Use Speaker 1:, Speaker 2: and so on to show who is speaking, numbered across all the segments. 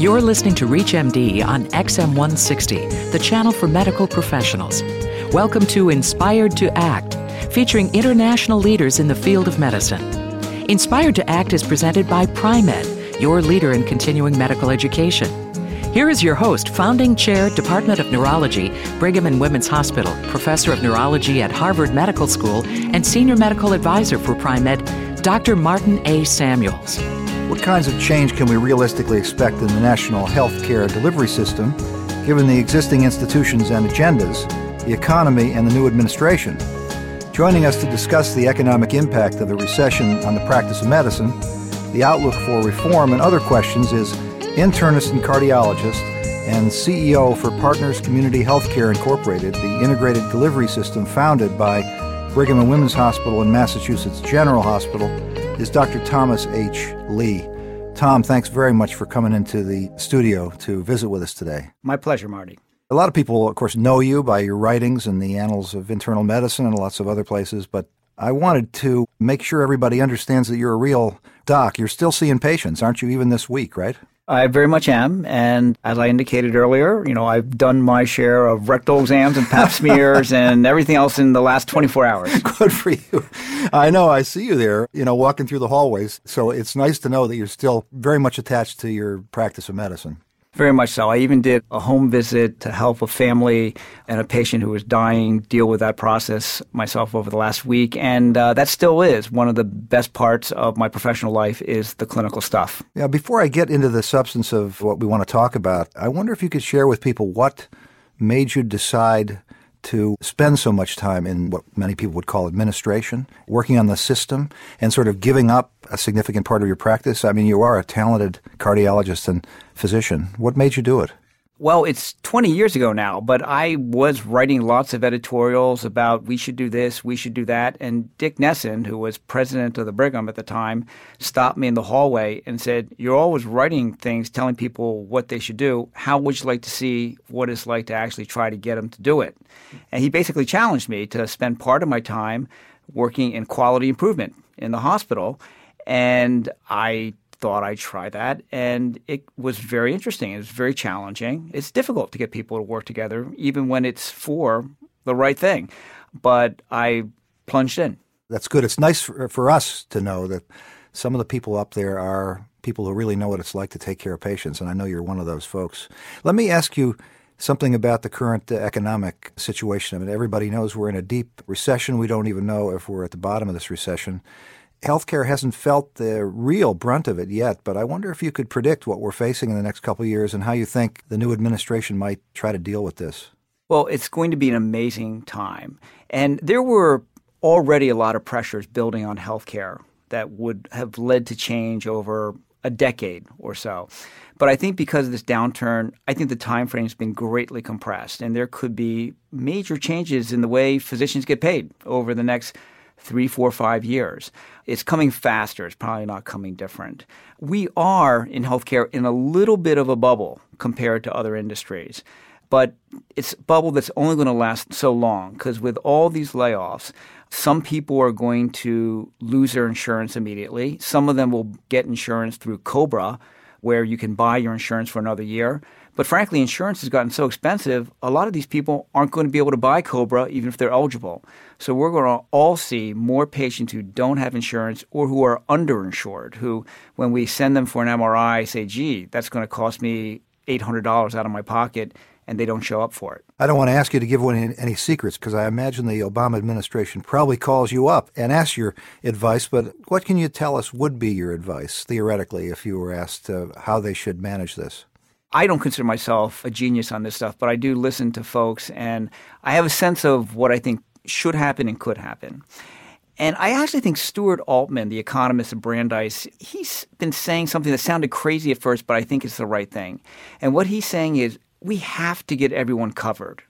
Speaker 1: You're listening to ReachMD on XM160, the channel for medical professionals. Welcome to Inspired to Act, featuring international leaders in the field of medicine. Inspired to Act is presented by Pri-Med, your leader in continuing medical education. Here is your host, founding chair, Department of Neurology, Brigham and Women's Hospital, professor of neurology at Harvard Medical School, and senior medical advisor for Pri-Med, Dr. Martin A. Samuels.
Speaker 2: What kinds of change can we realistically expect in the national health care delivery system, given the existing institutions and agendas, the economy, and the new administration? Joining us to discuss the economic impact of the recession on the practice of medicine, the outlook for reform, and other questions is internist and cardiologist and CEO for Partners Community Healthcare Incorporated, the integrated delivery system founded by Brigham and Women's Hospital and Massachusetts General Hospital is Dr. Thomas H. Lee. Tom, thanks very much for coming into the studio to visit with us today.
Speaker 3: My pleasure, Marty.
Speaker 2: A lot of people, of course, know you by your writings in the Annals of Internal Medicine and lots of other places, but I wanted to make sure everybody understands that you're a real doc. You're still seeing patients, aren't you, even this week, right?
Speaker 3: I very much am. And as I indicated earlier, you know, I've done my share of rectal exams and pap smears and everything else in the last 24 hours.
Speaker 2: Good for you. I know. I see you there, you know, walking through the hallways. So it's nice to know that you're still very much attached to your practice of medicine.
Speaker 3: Very much so. I even did a home visit to help a family and a patient who was dying deal with that process myself over the last week, and uh, that still is one of the best parts of my professional life is the clinical stuff.
Speaker 2: Yeah. Before I get into the substance of what we want to talk about, I wonder if you could share with people what made you decide to spend so much time in what many people would call administration, working on the system, and sort of giving up a significant part of your practice? I mean, you are a talented cardiologist and physician. What made you do it?
Speaker 3: Well, it's 20 years ago now, but I was writing lots of editorials about we should do this, we should do that. And Dick Nesson, who was president of the Brigham at the time, stopped me in the hallway and said, You're always writing things telling people what they should do. How would you like to see what it's like to actually try to get them to do it? And he basically challenged me to spend part of my time working in quality improvement in the hospital. And I thought I'd try that. And it was very interesting. It was very challenging. It's difficult to get people to work together, even when it's for the right thing. But I plunged in.
Speaker 2: That's good. It's nice for, for us to know that some of the people up there are people who really know what it's like to take care of patients. And I know you're one of those folks. Let me ask you something about the current uh, economic situation. I mean, everybody knows we're in a deep recession. We don't even know if we're at the bottom of this recession healthcare hasn't felt the real brunt of it yet, but I wonder if you could predict what we're facing in the next couple of years and how you think the new administration might try to deal with this.
Speaker 3: Well, it's going to be an amazing time. And there were already a lot of pressures building on healthcare that would have led to change over a decade or so. But I think because of this downturn, I think the time frame has been greatly compressed, and there could be major changes in the way physicians get paid over the next three, four, five years. It's coming faster. It's probably not coming different. We are in healthcare in a little bit of a bubble compared to other industries. But it's a bubble that's only going to last so long because with all these layoffs, some people are going to lose their insurance immediately. Some of them will get insurance through COBRA, where you can buy your insurance for another year. But frankly, insurance has gotten so expensive, a lot of these people aren't going to be able to buy Cobra even if they're eligible. So we're going to all see more patients who don't have insurance or who are underinsured, who, when we send them for an MRI, say, gee, that's going to cost me $800 out of my pocket, and they don't show up for it.
Speaker 2: I don't want to ask you to give away any secrets because I imagine the Obama administration probably calls you up and asks your advice, but what can you tell us would be your advice, theoretically, if you were asked uh, how they should manage this?
Speaker 3: I don't consider myself a genius on this stuff, but I do listen to folks and I have a sense of what I think should happen and could happen. And I actually think Stuart Altman, the economist of Brandeis, he's been saying something that sounded crazy at first, but I think it's the right thing. And what he's saying is we have to get everyone covered,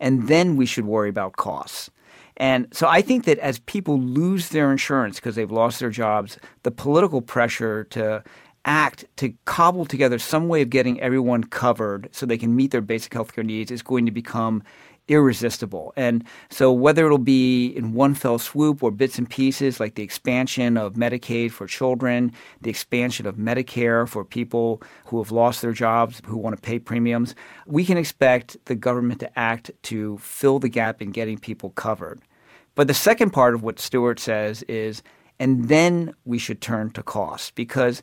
Speaker 3: and then we should worry about costs. And so I think that as people lose their insurance because they've lost their jobs, the political pressure to act to cobble together some way of getting everyone covered so they can meet their basic healthcare needs is going to become irresistible. And so, whether it'll be in one fell swoop or bits and pieces, like the expansion of Medicaid for children, the expansion of Medicare for people who have lost their jobs, who want to pay premiums, we can expect the government to act to fill the gap in getting people covered. But the second part of what Stuart says is, and then we should turn to cost because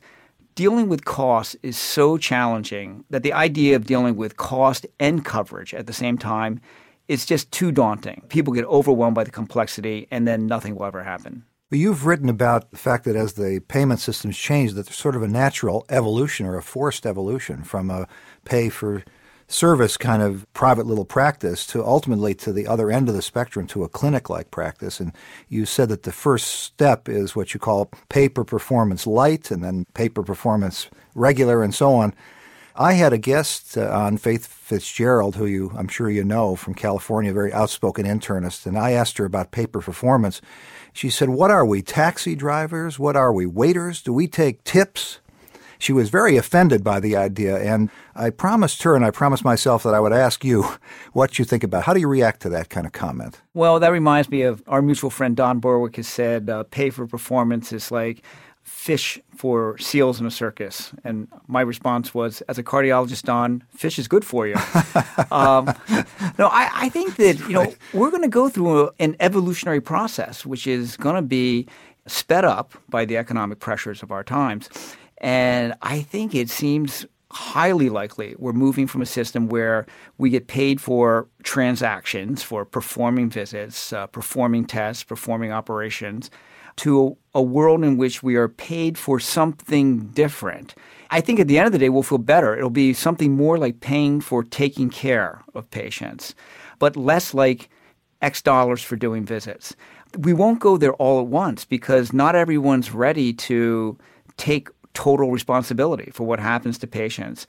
Speaker 3: dealing with costs is so challenging that the idea of dealing with cost and coverage at the same time it's just too daunting. People get overwhelmed by the complexity, and then nothing will ever happen.
Speaker 2: But you've written about the fact that as the payment systems change, that there's sort of a natural evolution or a forced evolution from a pay for service kind of private little practice to ultimately to the other end of the spectrum to a clinic like practice. And you said that the first step is what you call pay per performance light and then pay per performance regular and so on. I had a guest uh, on Faith Fitzgerald, who you I'm sure you know from California, a very outspoken internist, and I asked her about pay per performance. She said, "What are we? Taxi drivers? What are we? Waiters? Do we take tips?" She was very offended by the idea, and I promised her and I promised myself that I would ask you what you think about. How do you react to that kind of comment?
Speaker 3: Well, that reminds me of our mutual friend Don Berwick has said, uh, "Pay for performance is like." Fish for seals in a circus? And my response was, as a cardiologist, Don, fish is good for you. um, no, I, I, think that you know we're going to go through a, an evolutionary process, which is going to be sped up by the economic pressures of our times, and I think it seems highly likely we're moving from a system where we get paid for transactions, for performing visits, uh, performing tests, performing operations to a world in which we are paid for something different. I think at the end of the day, we'll feel better. It'll be something more like paying for taking care of patients, but less like X dollars for doing visits. We won't go there all at once because not everyone's ready to take total responsibility for what happens to patients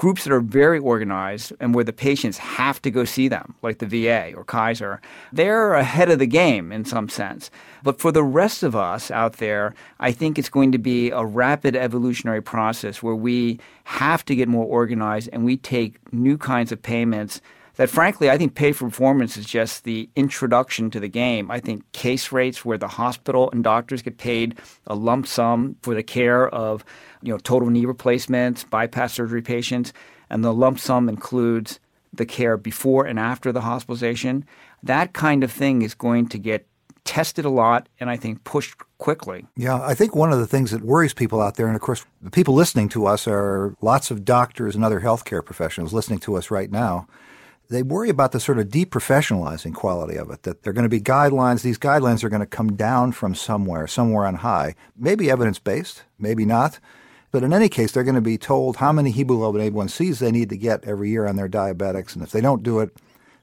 Speaker 3: groups that are very organized and where the patients have to go see them, like the VA or Kaiser, they're ahead of the game in some sense. But for the rest of us out there, I think it's going to be a rapid evolutionary process where we have to get more organized and we take new kinds of payments that frankly I think pay for performance is just the introduction to the game. I think case rates where the hospital and doctors get paid a lump sum for the care of you know total knee replacements, bypass surgery patients, and the lump sum includes the care before and after the hospitalization. That kind of thing is going to get tested a lot and I think pushed quickly.
Speaker 2: Yeah, I think one of the things that worries people out there, and of course, the people listening to us are lots of doctors and other healthcare professionals listening to us right now they worry about the sort of deprofessionalizing quality of it, that there are going to be guidelines. These guidelines are going to come down from somewhere, somewhere on high, maybe evidence based, maybe not. But in any case, they're going to be told how many hemoglobin A1Cs they need to get every year on their diabetics. And if they don't do it,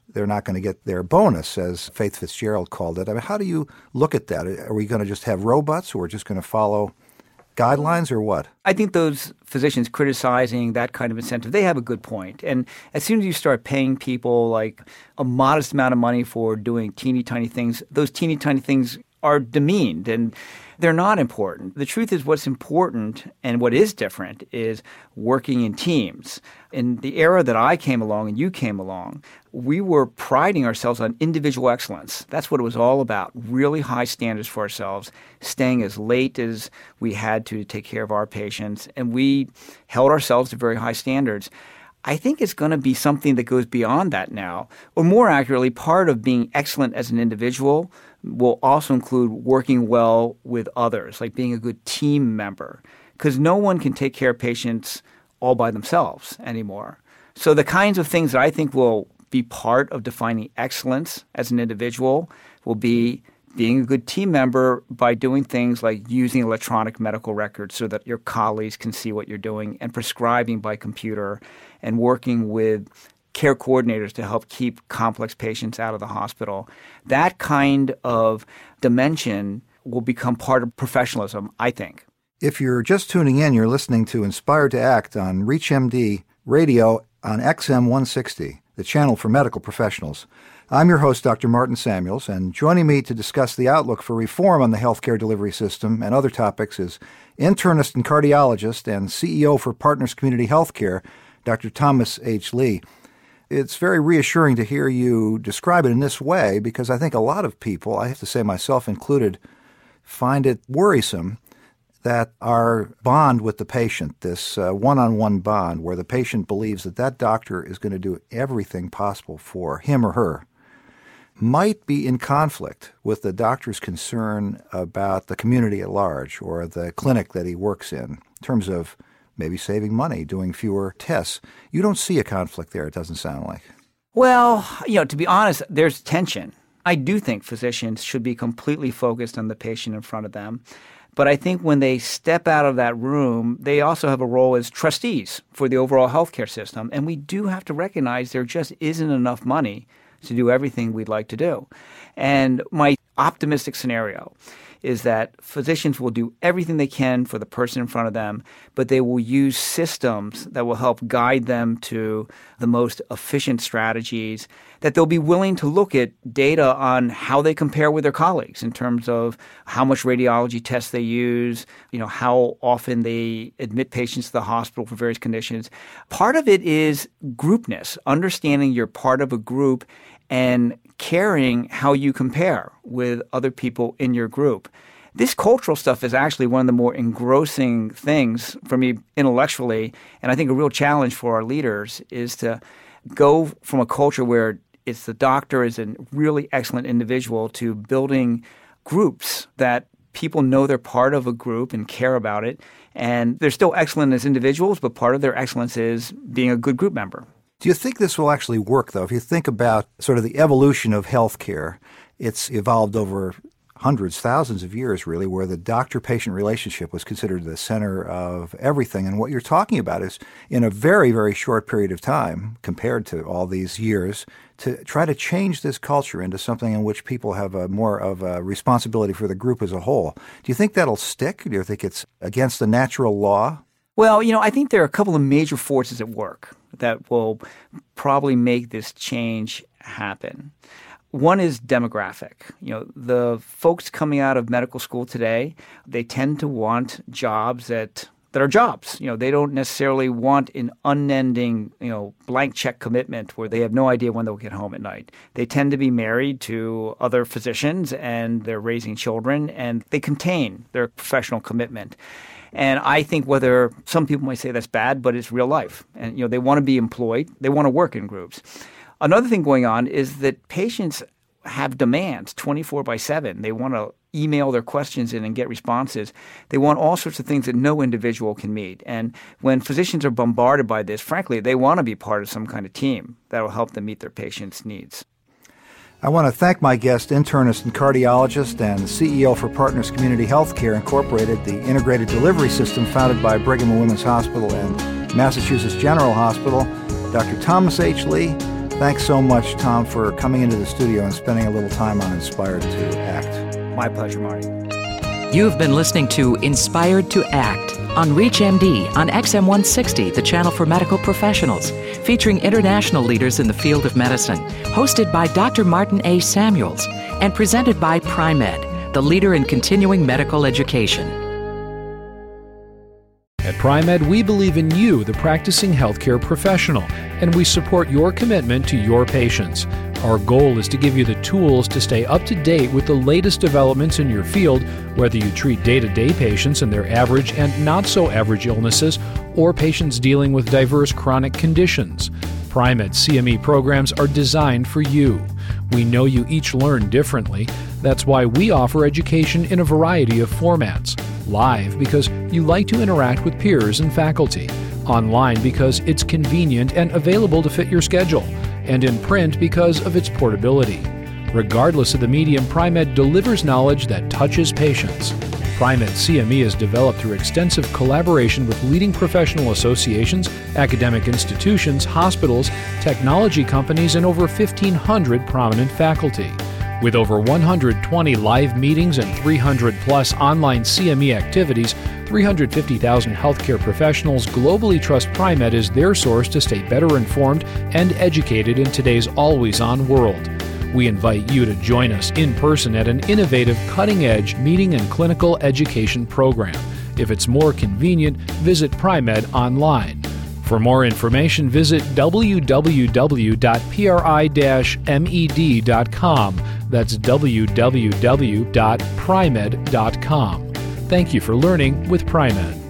Speaker 2: they're not going to get their bonus, as Faith Fitzgerald called it. I mean, how do you look at that? Are we going to just have robots who are just going to follow guidelines or what?
Speaker 3: I think those physicians criticizing that kind of incentive, they have a good point. And as soon as you start paying people like a modest amount of money for doing teeny tiny things, those teeny tiny things are demeaned and they're not important. The truth is, what's important and what is different is working in teams. In the era that I came along and you came along, we were priding ourselves on individual excellence. That's what it was all about really high standards for ourselves, staying as late as we had to take care of our patients, and we held ourselves to very high standards. I think it's going to be something that goes beyond that now, or more accurately, part of being excellent as an individual will also include working well with others, like being a good team member, because no one can take care of patients all by themselves anymore. So, the kinds of things that I think will be part of defining excellence as an individual will be being a good team member by doing things like using electronic medical records so that your colleagues can see what you're doing and prescribing by computer and working with care coordinators to help keep complex patients out of the hospital. That kind of dimension will become part of professionalism, I think.
Speaker 2: If you're just tuning in, you're listening to Inspired to Act on ReachMD radio on XM 160, the channel for medical professionals. I'm your host, Dr. Martin Samuels, and joining me to discuss the outlook for reform on the healthcare delivery system and other topics is internist and cardiologist and CEO for Partners Community Healthcare, Dr. Thomas H. Lee. It's very reassuring to hear you describe it in this way because I think a lot of people, I have to say myself included, find it worrisome that our bond with the patient, this one on one bond, where the patient believes that that doctor is going to do everything possible for him or her, might be in conflict with the doctor's concern about the community at large or the clinic that he works in, in terms of maybe saving money, doing fewer tests. You don't see a conflict there, it doesn't sound like.
Speaker 3: Well, you know, to be honest, there's tension. I do think physicians should be completely focused on the patient in front of them. But I think when they step out of that room, they also have a role as trustees for the overall healthcare system. And we do have to recognize there just isn't enough money to do everything we'd like to do. And my optimistic scenario is that physicians will do everything they can for the person in front of them, but they will use systems that will help guide them to the most efficient strategies, that they'll be willing to look at data on how they compare with their colleagues in terms of how much radiology tests they use, you know, how often they admit patients to the hospital for various conditions. Part of it is groupness, understanding you're part of a group and caring how you compare with other people in your group. This cultural stuff is actually one of the more engrossing things for me intellectually, and I think a real challenge for our leaders is to go from a culture where it's the doctor is a really excellent individual to building groups that people know they're part of a group and care about it. And they're still excellent as individuals, but part of their excellence is being a good group member.
Speaker 2: Do you think this will actually work, though? If you think about sort of the evolution of healthcare, it's evolved over hundreds, thousands of years, really, where the doctor patient relationship was considered the center of everything. And what you're talking about is in a very, very short period of time, compared to all these years, to try to change this culture into something in which people have a more of a responsibility for the group as a whole. Do you think that'll stick? Do you think it's against the natural law?
Speaker 3: Well, you know, I think there are a couple of major forces at work that will probably make this change happen. One is demographic. You know, the folks coming out of medical school today, they tend to want jobs that that are jobs. You know, they don't necessarily want an unending, you know, blank check commitment where they have no idea when they'll get home at night. They tend to be married to other physicians and they're raising children and they contain their professional commitment. And I think whether some people might say that's bad, but it's real life. And you know, they want to be employed, they want to work in groups. Another thing going on is that patients have demands 24 by 7. They want to email their questions in and get responses. They want all sorts of things that no individual can meet. And when physicians are bombarded by this, frankly, they want to be part of some kind of team that will help them meet their patients' needs.
Speaker 2: I want to thank my guest, internist and cardiologist, and CEO for Partners Community Healthcare Incorporated, the integrated delivery system founded by Brigham and Women's Hospital and Massachusetts General Hospital, Dr. Thomas H. Lee. Thanks so much, Tom, for coming into the studio and spending a little time on Inspired to Act.
Speaker 3: My pleasure, Marty.
Speaker 1: You've been listening to Inspired to Act on ReachMD on XM160, the channel for medical professionals, featuring international leaders in the field of medicine, hosted by Dr. Martin A. Samuels, and presented by Pri-Med, the leader in continuing medical education.
Speaker 4: At Pri-Med, we believe in you, the practicing healthcare professional, and we support your commitment to your patients. Our goal is to give you the tools to stay up to date with the latest developments in your field, whether you treat day to day patients and their average and not so average illnesses, or patients dealing with diverse chronic conditions. Pri-Med CME programs are designed for you. We know you each learn differently. That's why we offer education in a variety of formats. Live because you like to interact with peers and faculty. Online because it's convenient and available to fit your schedule and in print because of its portability. Regardless of the medium, Pri-Med delivers knowledge that touches patients. Pri-Med CME is developed through extensive collaboration with leading professional associations, academic institutions, hospitals, technology companies, and over 1,500 prominent faculty. With over 120 live meetings and 300 plus online CME activities, 350,000 healthcare professionals globally trust Pri-Med as their source to stay better informed and educated in today's always on world. We invite you to join us in person at an innovative, cutting edge meeting and clinical education program. If it's more convenient, visit Pri-Med online. For more information, visit www.pri-med.com. That's www.pri-med.com. Thank you for learning with Pri-Med.